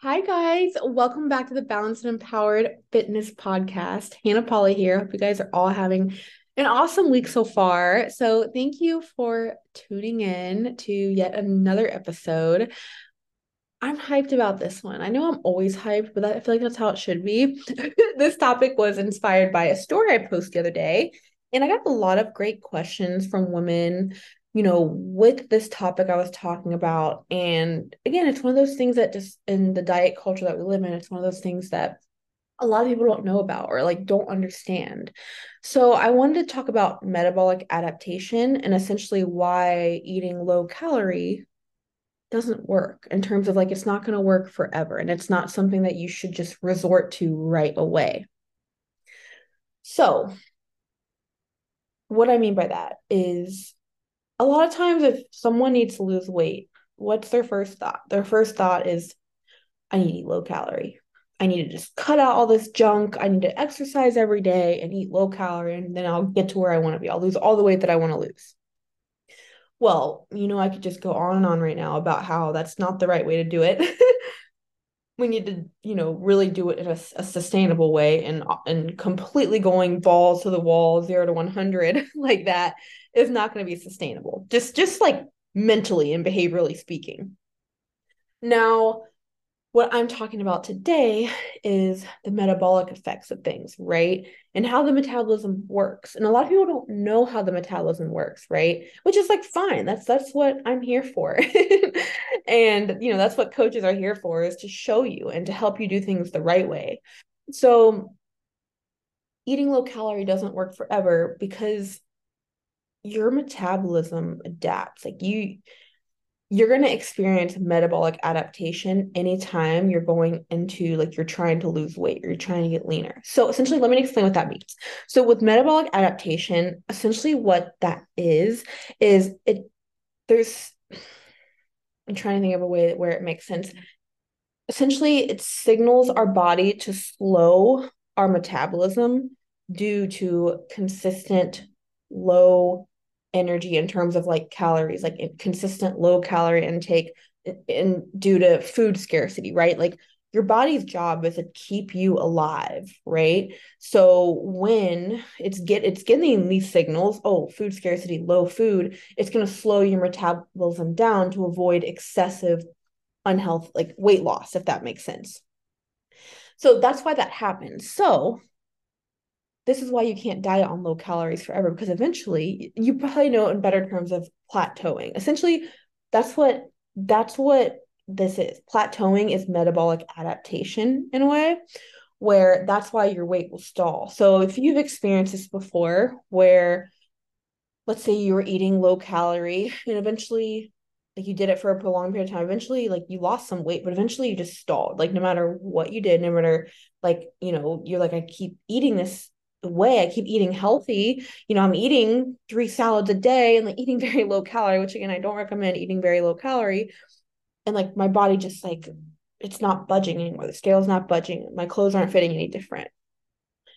Hi, guys. Welcome back to the Balanced and Empowered Fitness Podcast. Hannah Paula here. Hope you guys are all having an awesome week so far. So, thank you for tuning in to yet another episode. I'm hyped about this one. I know I'm always hyped, but I feel like that's how it should be. this topic was inspired by a story I posted the other day, and I got a lot of great questions from women you know, with this topic I was talking about. And again, it's one of those things that just in the diet culture that we live in, it's one of those things that a lot of people don't know about or like don't understand. So I wanted to talk about metabolic adaptation and essentially why eating low calorie doesn't work in terms of like it's not going to work forever and it's not something that you should just resort to right away. So what I mean by that is a lot of times if someone needs to lose weight, what's their first thought? Their first thought is, I need to eat low calorie. I need to just cut out all this junk. I need to exercise every day and eat low calorie, and then I'll get to where I want to be. I'll lose all the weight that I want to lose. Well, you know, I could just go on and on right now about how that's not the right way to do it. we need to, you know, really do it in a, a sustainable way and and completely going balls to the wall, zero to one hundred like that is not going to be sustainable. Just just like mentally and behaviorally speaking. Now, what I'm talking about today is the metabolic effects of things, right? And how the metabolism works. And a lot of people don't know how the metabolism works, right? Which is like fine. That's that's what I'm here for. and you know, that's what coaches are here for is to show you and to help you do things the right way. So eating low calorie doesn't work forever because your metabolism adapts. Like you you're going to experience metabolic adaptation anytime you're going into like you're trying to lose weight or you're trying to get leaner. So essentially let me explain what that means. So with metabolic adaptation, essentially what that is is it there's I'm trying to think of a way where it makes sense. Essentially, it signals our body to slow our metabolism due to consistent low energy in terms of like calories, like consistent low calorie intake and due to food scarcity, right? Like your body's job is to keep you alive, right? So when it's get it's getting these signals, oh, food scarcity, low food, it's going to slow your metabolism down to avoid excessive unhealth like weight loss if that makes sense. So that's why that happens. So this is why you can't diet on low calories forever because eventually you probably know in better terms of plateauing. Essentially, that's what that's what this is. Plateauing is metabolic adaptation in a way where that's why your weight will stall. So if you've experienced this before where let's say you were eating low calorie and eventually like you did it for a prolonged period of time eventually like you lost some weight but eventually you just stalled like no matter what you did no matter like you know you're like i keep eating this way. I keep eating healthy. You know, I'm eating three salads a day and like eating very low calorie, which again, I don't recommend eating very low calorie. And like my body just like it's not budging anymore. The scale's not budging. My clothes aren't fitting any different.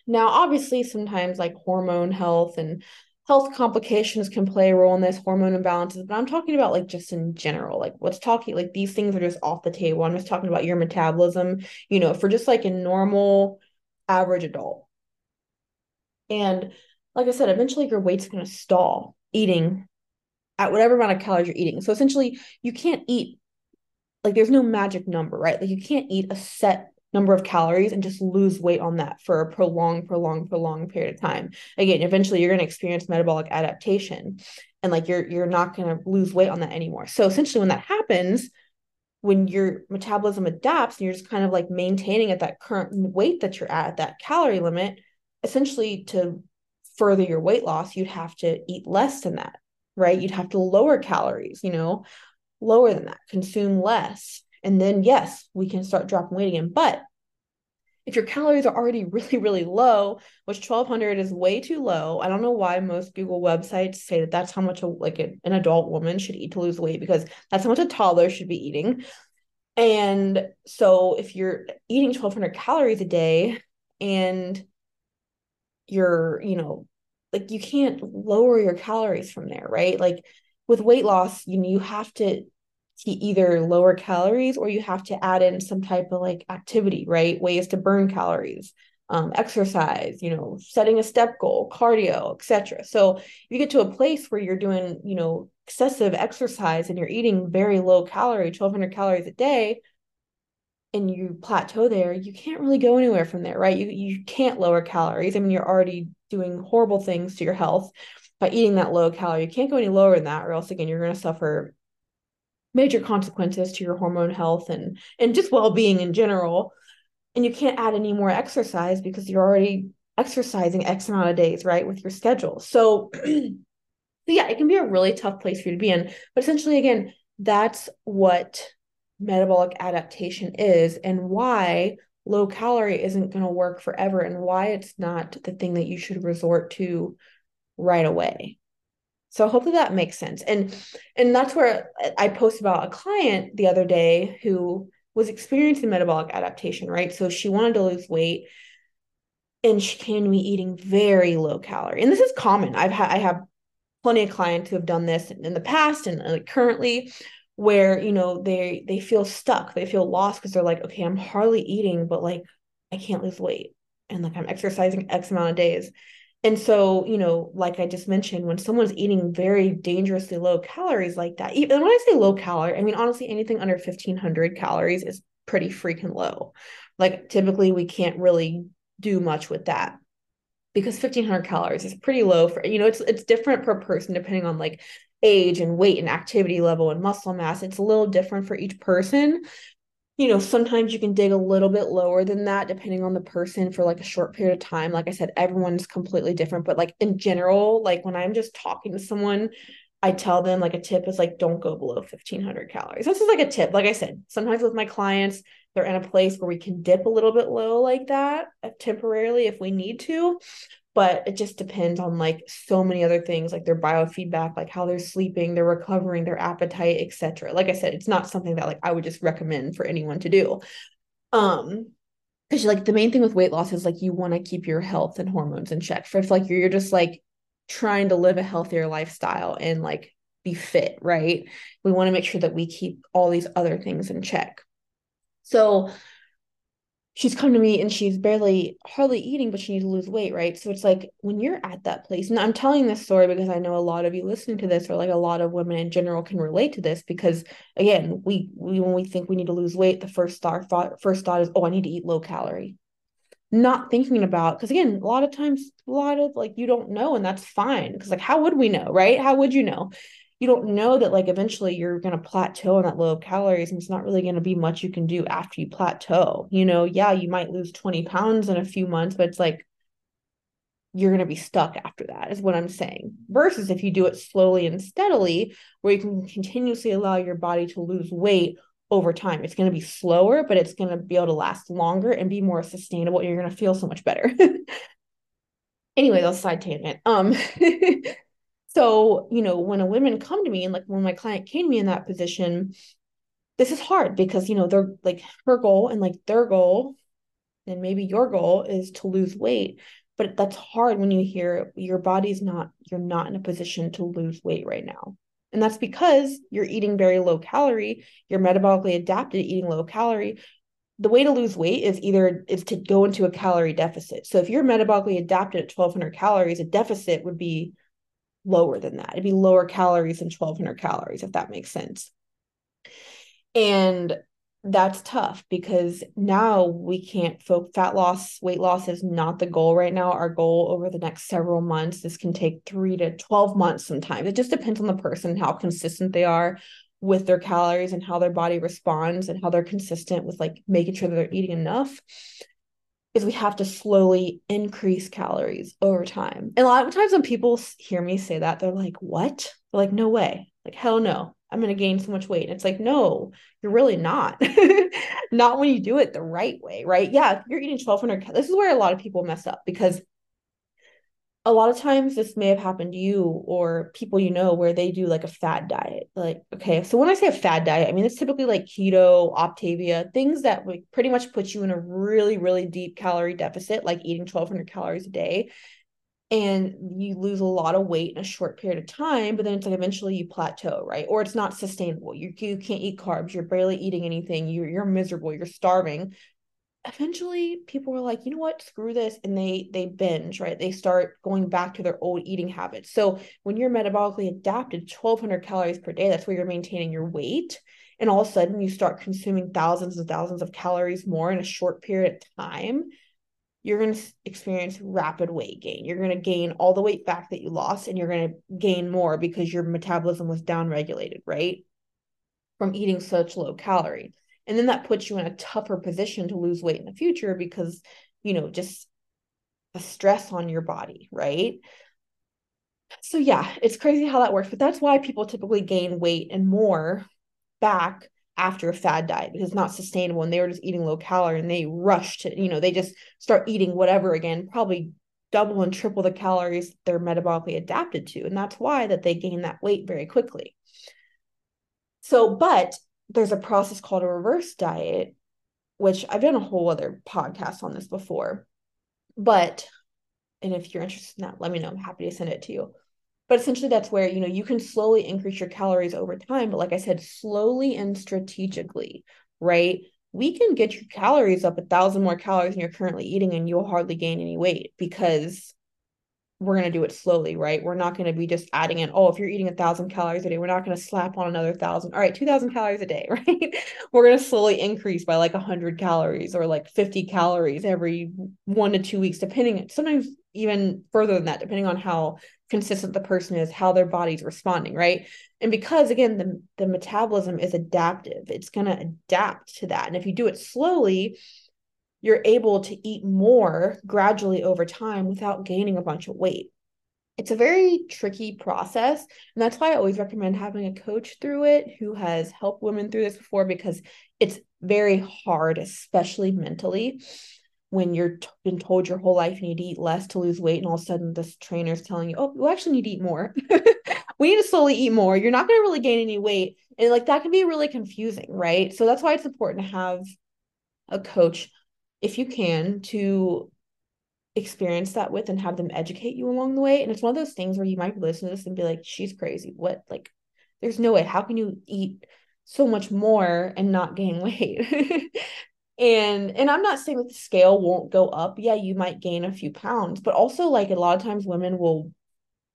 Now, obviously, sometimes like hormone health and health complications can play a role in this hormone imbalances, but I'm talking about like just in general. Like what's talking like these things are just off the table. I'm just talking about your metabolism, you know, for just like a normal average adult and like I said, eventually your weight's going to stall eating at whatever amount of calories you're eating. So essentially, you can't eat like there's no magic number, right? Like you can't eat a set number of calories and just lose weight on that for a prolonged, prolonged, prolonged period of time. Again, eventually you're going to experience metabolic adaptation and like you're you're not going to lose weight on that anymore. So essentially when that happens, when your metabolism adapts and you're just kind of like maintaining at that current weight that you're at, at that calorie limit, essentially to further your weight loss, you'd have to eat less than that, right? You'd have to lower calories, you know, lower than that, consume less. And then, yes, we can start dropping weight again. But if your calories are already really, really low, which 1200 is way too low, I don't know why most Google websites say that that's how much a, like an adult woman should eat to lose weight because that's how much a toddler should be eating. And so if you're eating 1200 calories a day and you're, you know, like you can't lower your calories from there, right? Like with weight loss, you know, you have to to either lower calories or you have to add in some type of like activity, right? Ways to burn calories, um, exercise, you know, setting a step goal, cardio, etc. So you get to a place where you're doing, you know, excessive exercise and you're eating very low calorie, 1200 calories a day, and you plateau there, you can't really go anywhere from there, right? You you can't lower calories. I mean, you're already doing horrible things to your health by eating that low calorie. You can't go any lower than that, or else again, you're going to suffer major consequences to your hormone health and and just well-being in general and you can't add any more exercise because you're already exercising x amount of days right with your schedule so so yeah it can be a really tough place for you to be in but essentially again that's what metabolic adaptation is and why low calorie isn't going to work forever and why it's not the thing that you should resort to right away so hopefully that makes sense. And and that's where I posted about a client the other day who was experiencing metabolic adaptation, right? So she wanted to lose weight and she came to me eating very low calorie. And this is common. I've had I have plenty of clients who have done this in the past and uh, currently where you know they they feel stuck they feel lost because they're like okay i'm hardly eating but like i can't lose weight and like i'm exercising x amount of days and so, you know, like I just mentioned, when someone's eating very dangerously low calories like that, even when I say low calorie, I mean, honestly, anything under 1500 calories is pretty freaking low. Like typically, we can't really do much with that because 1500 calories is pretty low for, you know, it's, it's different per person depending on like age and weight and activity level and muscle mass. It's a little different for each person you know, sometimes you can dig a little bit lower than that depending on the person for like a short period of time. Like I said, everyone's completely different, but like in general, like when I'm just talking to someone, I tell them like a tip is like don't go below 1500 calories. This is like a tip. Like I said, sometimes with my clients, they're in a place where we can dip a little bit low like that uh, temporarily if we need to but it just depends on like so many other things like their biofeedback like how they're sleeping they're recovering their appetite etc like i said it's not something that like i would just recommend for anyone to do. Um because like the main thing with weight loss is like you want to keep your health and hormones in check. For if like you're, you're just like trying to live a healthier lifestyle and like be fit right? We want to make sure that we keep all these other things in check. So she's come to me and she's barely hardly eating but she needs to lose weight right? So it's like when you're at that place and i'm telling this story because i know a lot of you listening to this or like a lot of women in general can relate to this because again we, we when we think we need to lose weight the first thought, first thought is oh i need to eat low calorie. Not thinking about because again a lot of times a lot of like you don't know and that's fine because like how would we know right? How would you know you don't know that like eventually you're going to plateau on that low calories and it's not really going to be much you can do after you plateau. You know yeah you might lose 20 pounds in a few months but it's like you're going to be stuck after that is what i'm saying. Versus if you do it slowly and steadily where you can continuously allow your body to lose weight over time. It's going to be slower but it's going to be able to last longer and be more sustainable and you're going to feel so much better. Anyway that's side tangent. Um So, you know, when a women come to me and like when my client came to me in that position, this is hard because, you know, they're like her goal and like their goal and maybe your goal is to lose weight. But that's hard when you hear your body's not, you're not in a position to lose weight right now. And that's because you're eating very low calorie, you're metabolically adapted to eating low calorie. The way to lose weight is either is to go into a calorie deficit. So if you're metabolically adapted at 1200 calories, a deficit would be lower than that. It'd be lower calories than 1200 calories, if that makes sense. And that's tough because now we can't folk fat loss weight loss is not the goal right now our goal over the next several months this can take 3 to 12 months sometimes it just depends on the person how consistent they are with their calories and how their body responds and how they're consistent with like making sure that they're eating enough is we have to slowly increase calories over time. And a lot of times when people hear me say that, they're like, what? They're like, no way. Like, hell no. I'm going to gain so much weight. And it's like, no, you're really not. not when you do it the right way, right? Yeah, you're eating 1200, calories. this is where a lot of people mess up because a lot of times this may have happened to you or people you know where they do like a fad diet. Like, okay, so when I say a fad diet, I mean it's typically like keto, Optavia, things that would pretty much put you in a really, really deep calorie deficit, like eating 1200 calories a day. and you lose a lot of weight in a short period of time but then it's like eventually you plateau right or it's not sustainable you, you can't eat carbs you're barely eating anything you're, you're miserable you're starving eventually people were like you know what screw this and they they binge right they start going back to their old eating habits so when you're metabolically adapted 1200 calories per day that's where you're maintaining your weight and all of a sudden you start consuming thousands and thousands of calories more in a short period of time you're going to experience rapid weight gain. You're going to gain all the weight back that you lost, and you're going to gain more because your metabolism was downregulated, right? From eating such low calorie. And then that puts you in a tougher position to lose weight in the future because, you know, just the stress on your body, right? So, yeah, it's crazy how that works, but that's why people typically gain weight and more back after a fad diet because it's not sustainable and they were just eating low calorie and they rush to you know they just start eating whatever again probably double and triple the calories they're metabolically adapted to and that's why that they gain that weight very quickly so but there's a process called a reverse diet which I've done a whole other podcast on this before but and if you're interested in that let me know. I'm happy to send it to you. But essentially that's where you know you can slowly increase your calories over time but like i said slowly and strategically right? We can get your calories up a thousand more calories than you're currently eating and you'll hardly gain any weight because we're going to do it slowly, right? We're not going to be just adding in, oh, if you're eating a thousand calories a day, we're not going to slap on another thousand. All right, 2000 calories a day, right? we're going to slowly increase by like 100 calories or like 50 calories every one to two weeks, depending, sometimes even further than that, depending on how consistent the person is, how their body's responding, right? And because again, the, the metabolism is adaptive, it's going to adapt to that. And if you do it slowly, you're able to eat more gradually over time without gaining a bunch of weight. It's a very tricky process. And that's why I always recommend having a coach through it who has helped women through this before because it's very hard, especially mentally, when you're t- been told your whole life you need to eat less to lose weight. And all of a sudden, this trainer is telling you, oh, you actually need to eat more. we need to slowly eat more. You're not going to really gain any weight. And like that can be really confusing, right? So that's why it's important to have a coach if you can, to experience that with and have them educate you along the way. And it's one of those things where you might listen to this and be like, she's crazy. What? Like, there's no way. How can you eat so much more and not gain weight? and and i'm not saying that the scale won't go up yeah you might gain a few pounds but also like a lot of times women will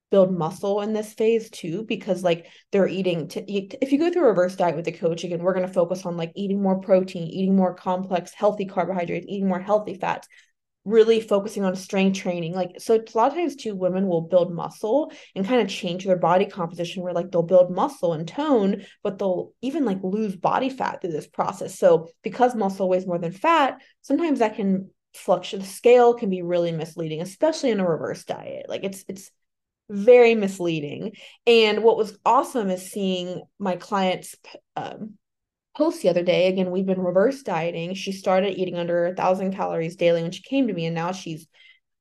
build muscle in this phase too because like they're eating to eat if you go through a reverse diet with the coach again we're going to focus on like eating more protein eating more complex healthy carbohydrates eating more healthy fats really focusing on strength training like so a lot of times too women will build muscle and kind of change their body composition where like they'll build muscle and tone but they'll even like lose body fat through this process. So because muscle weighs more than fat sometimes that can fluctuate the scale can be really misleading especially in a reverse diet like it's it's very misleading. And what was awesome is seeing my clients um, post the other day. Again, we've been reverse dieting. She started eating under a thousand calories daily when she came to me, and now she's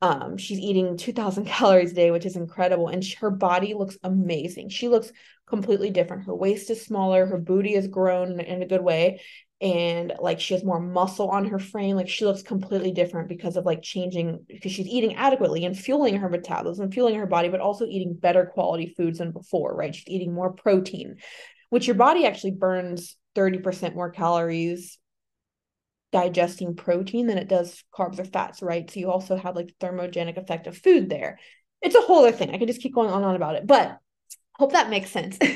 um she's eating 2000 calories a day which is incredible and she, her body looks amazing she looks completely different her waist is smaller her booty has grown in a good way and like she has more muscle on her frame like she looks completely different because of like changing because she's eating adequately and fueling her metabolism fueling her body but also eating better quality foods than before right? She's eating more protein which your body actually burns 30% more calories digesting protein than it does carbs or fats right? So you also have like the thermogenic effect of food there. It's a whole other thing. I could just keep going on and on about it. But hope that makes sense.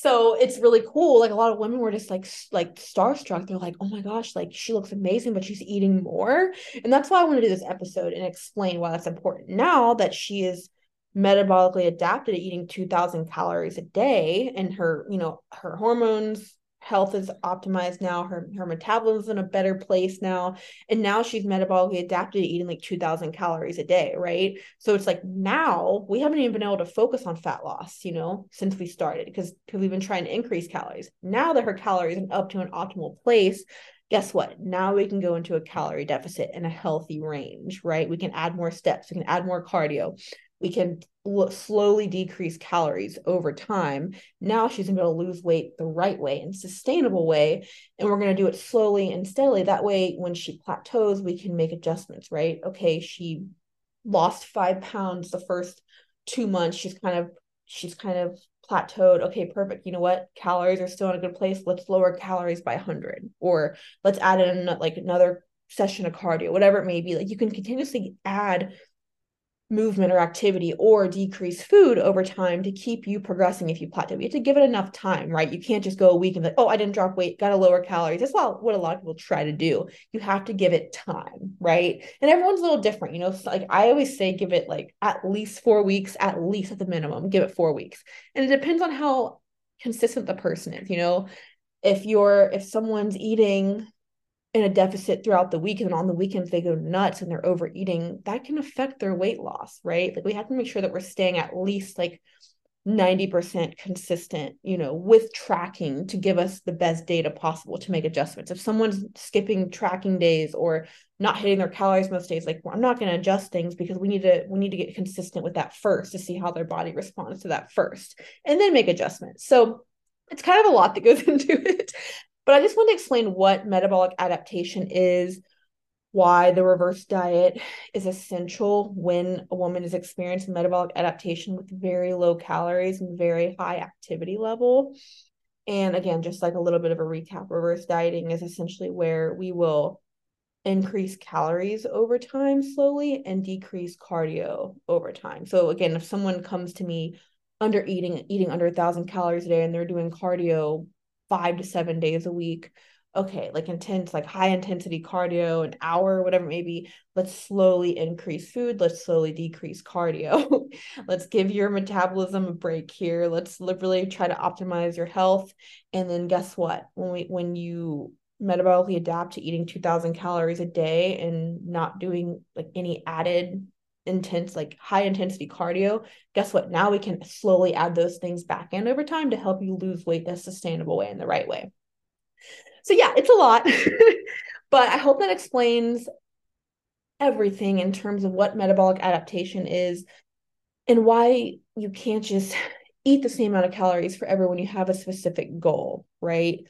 So it's really cool like a lot of women were just like like starstruck. They're like oh my gosh like she looks amazing but she's eating more. And that's why i want to do this episode and explain why that's important now that she is metabolically adapted to eating 2000 calories a day and her you know her hormones health is optimized now her her metabolism is in a better place now and now she's metabolically adapted to eating like 2000 calories a day right? So it's like now we haven't even been able to focus on fat loss you know since we started because we've been trying to increase calories. Now that her calories are up to an optimal place guess what? Now we can go into a calorie deficit in a healthy range right? We can add more steps we can add more cardio we can slowly decrease calories over time. Now she's going to lose weight the right way and sustainable way. And we're going to do it slowly and steadily. That way, when she plateaus, we can make adjustments, right? Okay, she lost five pounds the first two months. She's kind of she's kind of plateaued. Okay, perfect. You know what? Calories are still in a good place. Let's lower calories by 100 or let's add in like another session of cardio, whatever it may be. Like you can continuously add movement or activity or decrease food over time to keep you progressing if you plateau. You have to give it enough time, right? You can't just go a week and like, oh, I didn't drop weight, got to lower calories. That's what a lot of people try to do. You have to give it time, right? And everyone's a little different, you know. So like I always say, give it like at least four weeks, at least at the minimum, give it four weeks. And it depends on how consistent the person is, you know. If you're if someone's eating in a deficit throughout the week and on the weekends they go nuts and they're overeating that can affect their weight loss right? Like we have to make sure that we're staying at least like 90% consistent you know with tracking to give us the best data possible to make adjustments. If someone's skipping tracking days or not hitting their calories most days like well, i'm not going to adjust things because we need to we need to get consistent with that first to see how their body responds to that first and then make adjustments. So it's kind of a lot that goes into it but I just want to explain what metabolic adaptation is, why the reverse diet is essential when a woman is experiencing metabolic adaptation with very low calories and very high activity level. And again, just like a little bit of a recap, reverse dieting is essentially where we will increase calories over time slowly and decrease cardio over time. So again, if someone comes to me under eating eating under a thousand calories a day and they're doing cardio five to seven days a week. Okay like intense like high intensity cardio an hour whatever maybe let's slowly increase food. Let's slowly decrease cardio. Let's give your metabolism a break here. Let's really try to optimize your health. And then guess what? When we when you metabolically adapt to eating 2000 calories a day and not doing like any added intense like high intensity cardio guess what? Now we can slowly add those things back in over time to help you lose weight the sustainable way in the right way. So yeah it's a lot but i hope that explains everything in terms of what metabolic adaptation is and why you can't just eat the same amount of calories forever when you have a specific goal right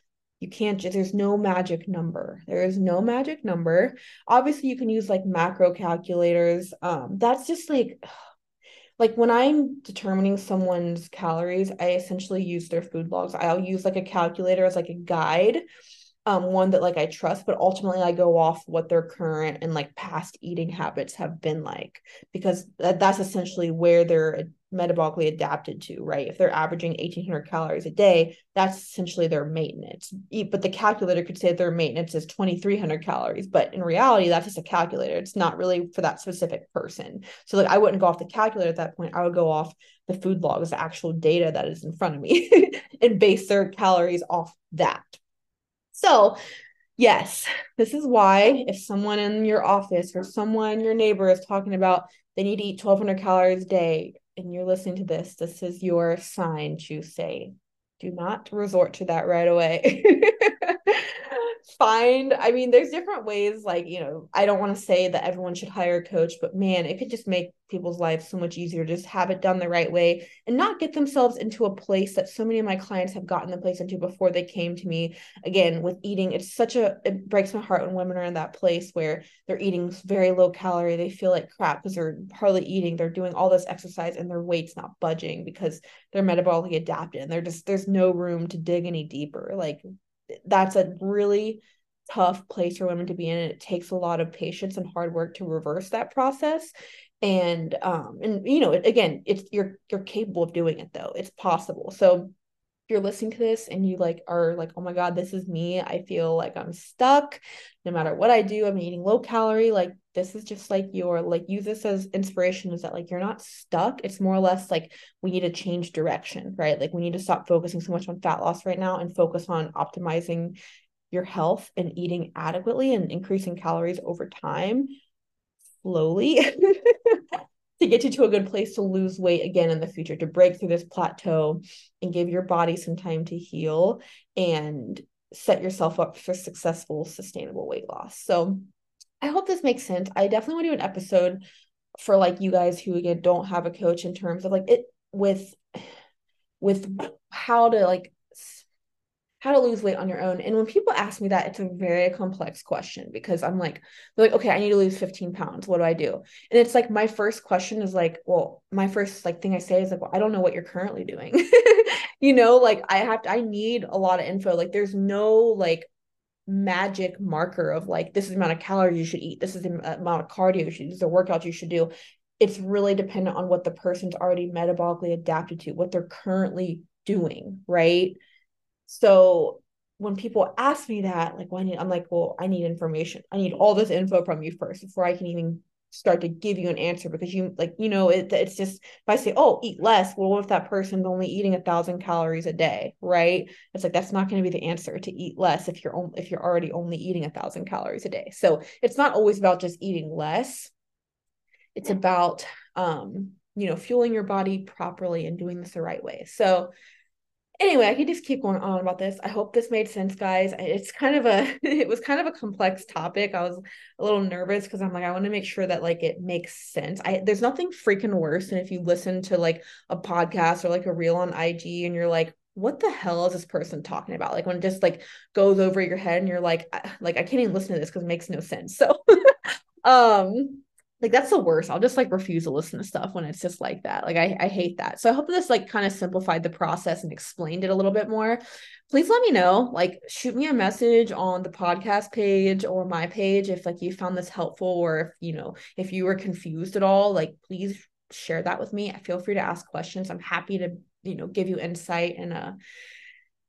you can't just, there's no magic number. There is no magic number. Obviously, you can use like macro calculators. Um, that's just like, like when I'm determining someone's calories, I essentially use their food logs. I'll use like a calculator as like a guide um one that like I trust, but ultimately I go off what their current and like past eating habits have been like because that, that's essentially where they're metabolically adapted to, right? If they're averaging 1800 calories a day, that's essentially their maintenance. But the calculator could say their maintenance is 2300 calories, but in reality that's just a calculator. It's not really for that specific person. So like I wouldn't go off the calculator at that point. I would go off the food logs, the actual data that is in front of me and base their calories off that. So, yes, this is why if someone in your office or someone your neighbor is talking about they need to eat 1200 calories a day and you're listening to this, this is your sign to say, do not resort to that right away. find i mean there's different ways like you know i don't want to say that everyone should hire a coach but man it could just make people's lives so much easier. Just have it done the right way and not get themselves into a place that so many of my clients have gotten the place into before they came to me. Again with eating it's such a it breaks my heart when women are in that place where they're eating very low calorie. They feel like crap because they're hardly eating. They're doing all this exercise and their weight's not budging because they're metabolically adapted and they're just there's no room to dig any deeper. Like that's a really tough place for women to be in and it takes a lot of patience and hard work to reverse that process. And um and you know again it's you're you're capable of doing it though. It's possible. So if you're listening to this and you like are like oh my god this is me. I feel like i'm stuck no matter what i do. I'm eating low calorie like this is just like your like use this as inspiration is that like you're not stuck. It's more or less like we need to change direction right? Like we need to stop focusing so much on fat loss right now and focus on optimizing your health and eating adequately and increasing calories over time slowly to get you to a good place to lose weight again in the future to break through this plateau and give your body some time to heal and set yourself up for successful sustainable weight loss. So I hope this makes sense. I definitely want to do an episode for like you guys who again don't have a coach in terms of like it with with how to like how to lose weight on your own. And when people ask me that, it's a very complex question because I'm like, they're like, okay, I need to lose 15 pounds. What do I do? And it's like my first question is like, well, my first like thing I say is like, well, I don't know what you're currently doing. you know, like I have to, I need a lot of info. Like there's no like magic marker of like this is the amount of calories you should eat, this is the uh, amount of cardio you should, this is the workout you should do. It's really dependent on what the person's already metabolically adapted to, what they're currently doing, right? So when people ask me that, like, well, need, I'm like, well, I need information. I need all this info from you first before I can even start to give you an answer because you like you know it, it's just if i say oh eat less well what if that person's only eating a thousand calories a day right? It's like that's not going to be the answer to eat less if you're only if you're already only eating a thousand calories a day. So it's not always about just eating less. It's about um you know fueling your body properly and doing this the right way. So anyway, I could just keep going on about this. I hope this made sense, guys. It's kind of a it was kind of a complex topic. I was a little nervous because I'm like, I want to make sure that like it makes sense. I there's nothing freaking worse than if you listen to like a podcast or like a reel on IG and you're like, what the hell is this person talking about? Like when it just like goes over your head and you're like, like I can't even listen to this because it makes no sense. So um like that's the worst. I'll just like refuse to listen to stuff when it's just like that. Like I, I hate that. So I hope this like kind of simplified the process and explained it a little bit more. Please let me know. Like shoot me a message on the podcast page or my page if like you found this helpful or if you know if you were confused at all. Like please share that with me. Feel free to ask questions. I'm happy to you know give you insight and uh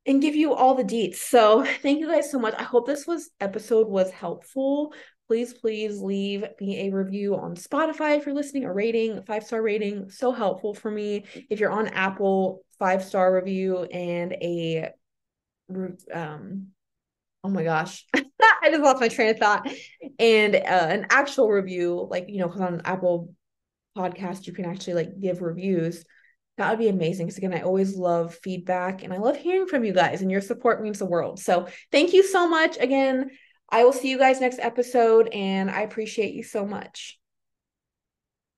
and give you all the deets. So thank you guys so much. I hope this was episode was helpful please, please leave me a review on Spotify if you're listening, a rating, five star rating. So helpful for me. If you're on Apple, five star review and a um oh my gosh i just lost my train of thought and uh, an actual review like you know because on apple podcast you can actually like give reviews that would be amazing because again i always love feedback and i love hearing from you guys and your support means the world so thank you so much again I will see you guys next episode, and I appreciate you so much.